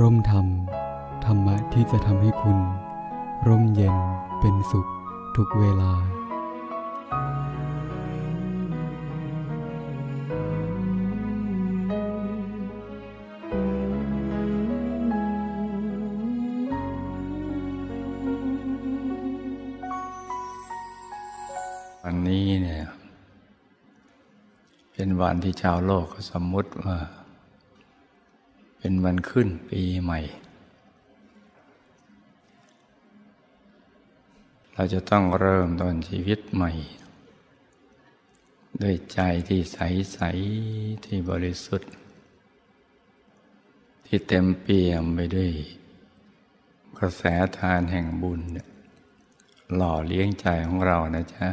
ร่มธรรม ธรรมะที่จะทำให้คุณ ร่มเย็นเป็นสุขทุกเวลา วันนี้เนี่ย เป็นวันที่ชาวโลกเขาสมมุติว่า เป็นวันขึ้นปีใหม่ เราจะต้องเริ่มต้นชีวิตใหม่ ด้วยใจที่ใสใสที่บริสุทธิ์ ที่เต็มเปี่ยมไปด้วย กระแสทานแห่งบุญเนี่ยหล่อเลี้ยงใจของเรานะจ๊ะ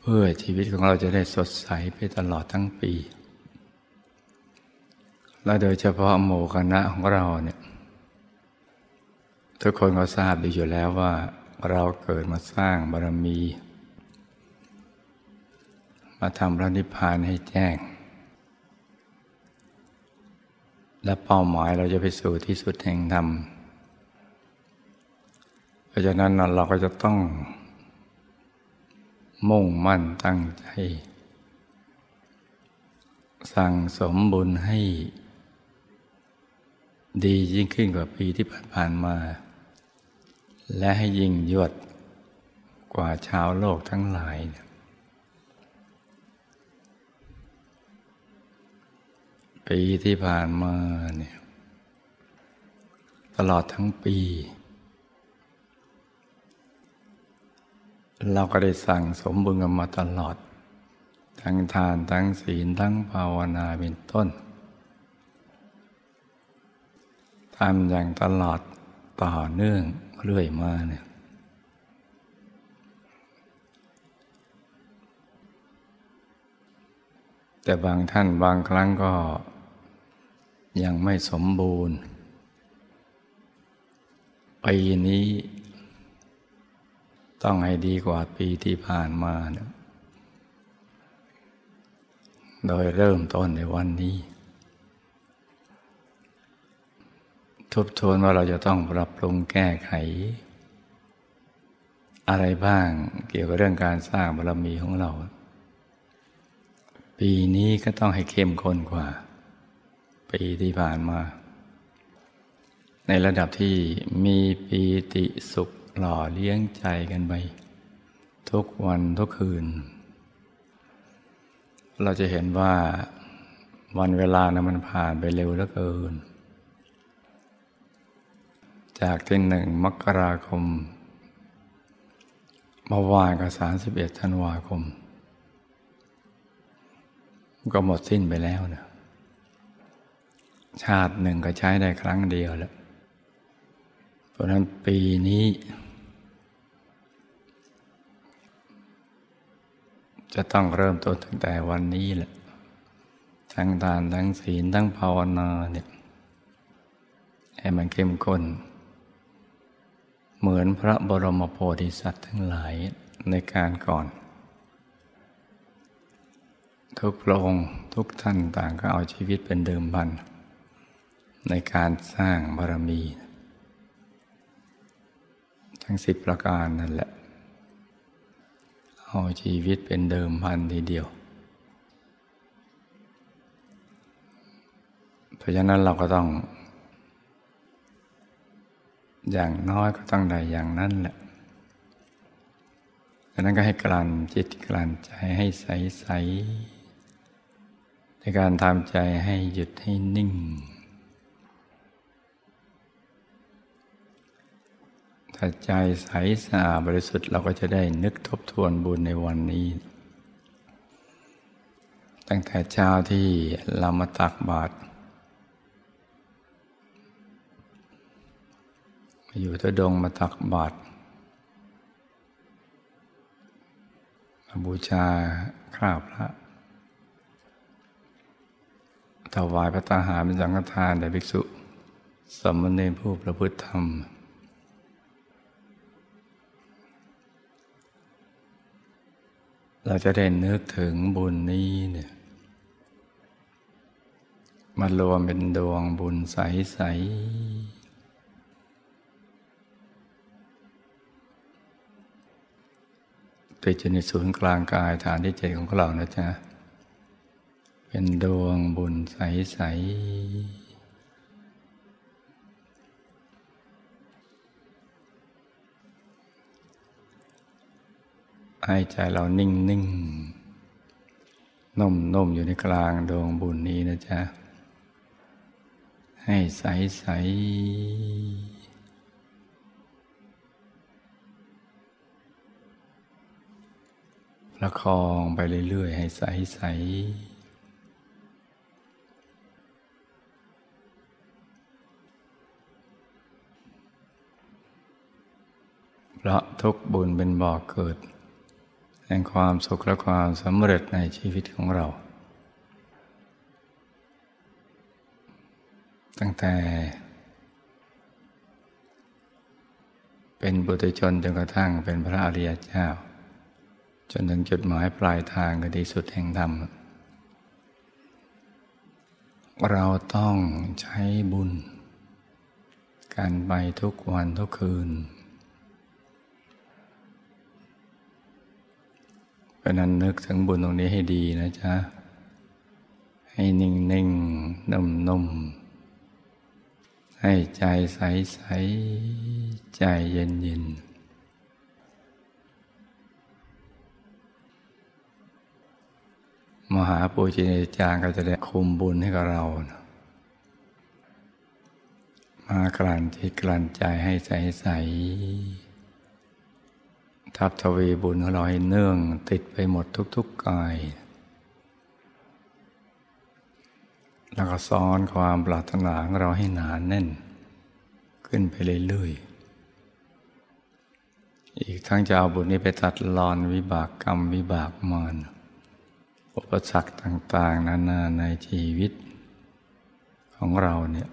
เพื่อชีวิตของเราจะได้สดใสไปตลอดทั้งปี และโดยเฉพาะหมู่คณะของเราเนี่ยทุกคนก็ทราบดีอยู่แล้วว่าเราเกิดมาสร้างบารมี มาทำพระนิพพานให้แจ้ง และเป้าหมายเราจะไปสู่ที่สุดแห่งธรรมเพราะฉะนั้นเราก็จะต้อง มุ่งมั่นตั้งใจ สั่งสมบุญให้ ดียิ่งขึ้นกว่าปีที่ผ่านมา และให้ยิ่งยวดกว่าชาวโลกทั้งหลายเนี่ยปีที่ผ่านมาเนี่ยตลอดทั้งปี เราก็ได้สั่งสมบุญกันมาตลอด ทั้งทานทั้งศีลทั้งภาวนาเป็นต้นทำอย่างตลอดต่อเนื่องเรื่อยมาเนี่ยแต่บางท่านบางครั้งก็ยังไม่สมบูรณ์ปีนี้ต้องให้ดีกว่าปีที่ผ่านมานะโดยเริ่มต้นในวันนี้ ทบทวนว่าเราจะต้องปรับปรุงแก้ไข อะไรบ้างเกี่ยวกับเรื่องการสร้างบารมีของเรา ปีนี้ก็ต้องให้เข้มข้นกว่า ปีที่ผ่านมา ในระดับที่มีปีติสุขหล่อเลี้ยงใจกันไปทุกวันทุกคืน เราจะเห็นว่าวันเวลานะมันผ่านไปเร็วเหลือเกิน จากที่หนึ่งมกราคมเมื่อวานกับสามสิบเอ็ดธันวาคม ก็หมดสิ้นไปแล้วนะชาติหนึ่งก็ใช้ได้ครั้งเดียวแล้ว เพราะนั้นปีนี้ จะต้องเริ่มต้นตั้งแต่วันนี้แหละ ทั้งทานทั้งศีลทั้งภาวนาเนี่ยให้มันเข้มข้น เหมือนพระบรมโพธิสัตว์ทั้งหลายในการก่อน ทุกพระองค์ทุกท่านต่างก็เอาชีวิตเป็นเดิมพัน ในการสร้างบารมี ทั้งสิบประการนั่นแหละ เอาชีวิตเป็นเดิมพันทีเดียว เพราะฉะนั้นเราก็ต้อง อย่างน้อยก็ต้องได้อย่างนั้นแหละดังนั้นก็ให้กลั่นจิตกลั่นใจให้ใสๆในการทำใจให้หยุดให้นิ่ง ถ้าใจใสสะอาดบริสุทธิ์เราก็จะได้นึกทบทวนบุญในวันนี้ ตั้งแต่เช้าที่เรามาตักบาตร อยู่ทดงมาตักบาตรมาบูชาคราบพระถวายพระตาหารเป็นสังฆทานแด่ภิกษุสามเณรผู้ประพฤติธรรม เราจะได้นึกถึงบุญนี้เนี่ยมารวมเป็นดวงบุญใสๆ ติดอยู่ในศูนย์กลางกายฐานที่เจ็ดของเรานะจ๊ะ เป็นดวงบุญใส ๆ ให้ใจเรานิ่งนิ่งนุ่มนุ่มอยู่ในกลางดวงบุญนี้นะจ๊ะ ให้ใสใสประคองไปเรื่อย ๆ ให้ใสใสเพราะทุกบุญเป็นบ่อกเกิด แห่งความสุขและความสำเร็จในชีวิตของเรา ตั้งแต่ เป็นบุตรชนจนกระทั่งเป็นพระอริยเจ้า จนถึงจุดหมายปลายทางคือที่สุดแห่งธรรม เราต้องใช้บุญ การไปทุกวันทุกคืน เพราะนั้นนึกถึงบุญตรงนี้ให้ดีนะจ๊ะ ให้นิ่งนิ่งนุ่มนุ่มให้ใจใสใสใจเย็นเย็น มหาปูจินจารย์ก็จะได้คุมบุญให้กับเรานะมากลั่นจิตกลั่นใจให้ใสใสทับทวีบุญของเราให้เนื่องติดไปหมดทุก ๆกาย แล้วก็ซ้อนความปรารถนาของเราให้หนานแน่น ขึ้นไปเรื่อยๆอีกทั้งจะเอาบุญนี้ไปตัดรอนวิบากกรรมวิบากมาร อุปสรรคต่างๆ นานาในชีวิตของเราเนี่ย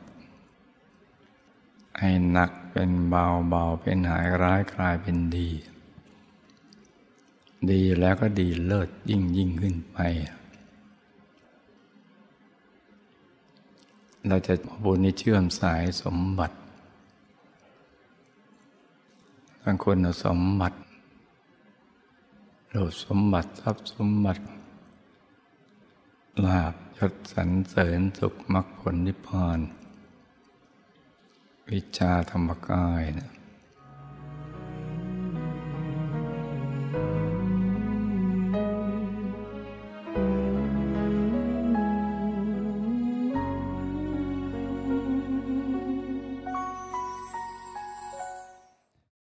ให้หนักเป็นเบาเบาเป็นหายร้ายกลายเป็นดี ดีแล้วก็ดีเลิศยิ่งยิ่งขึ้นไป เราจะบุญนี้เชื่อมสายสมบัติบางคนสมบัติโลภสมบัติทรัพย์สมบัติ ลาบยศสรรเสริญสุขมรรคผลนิพพาน วิชาธรรมกายนะ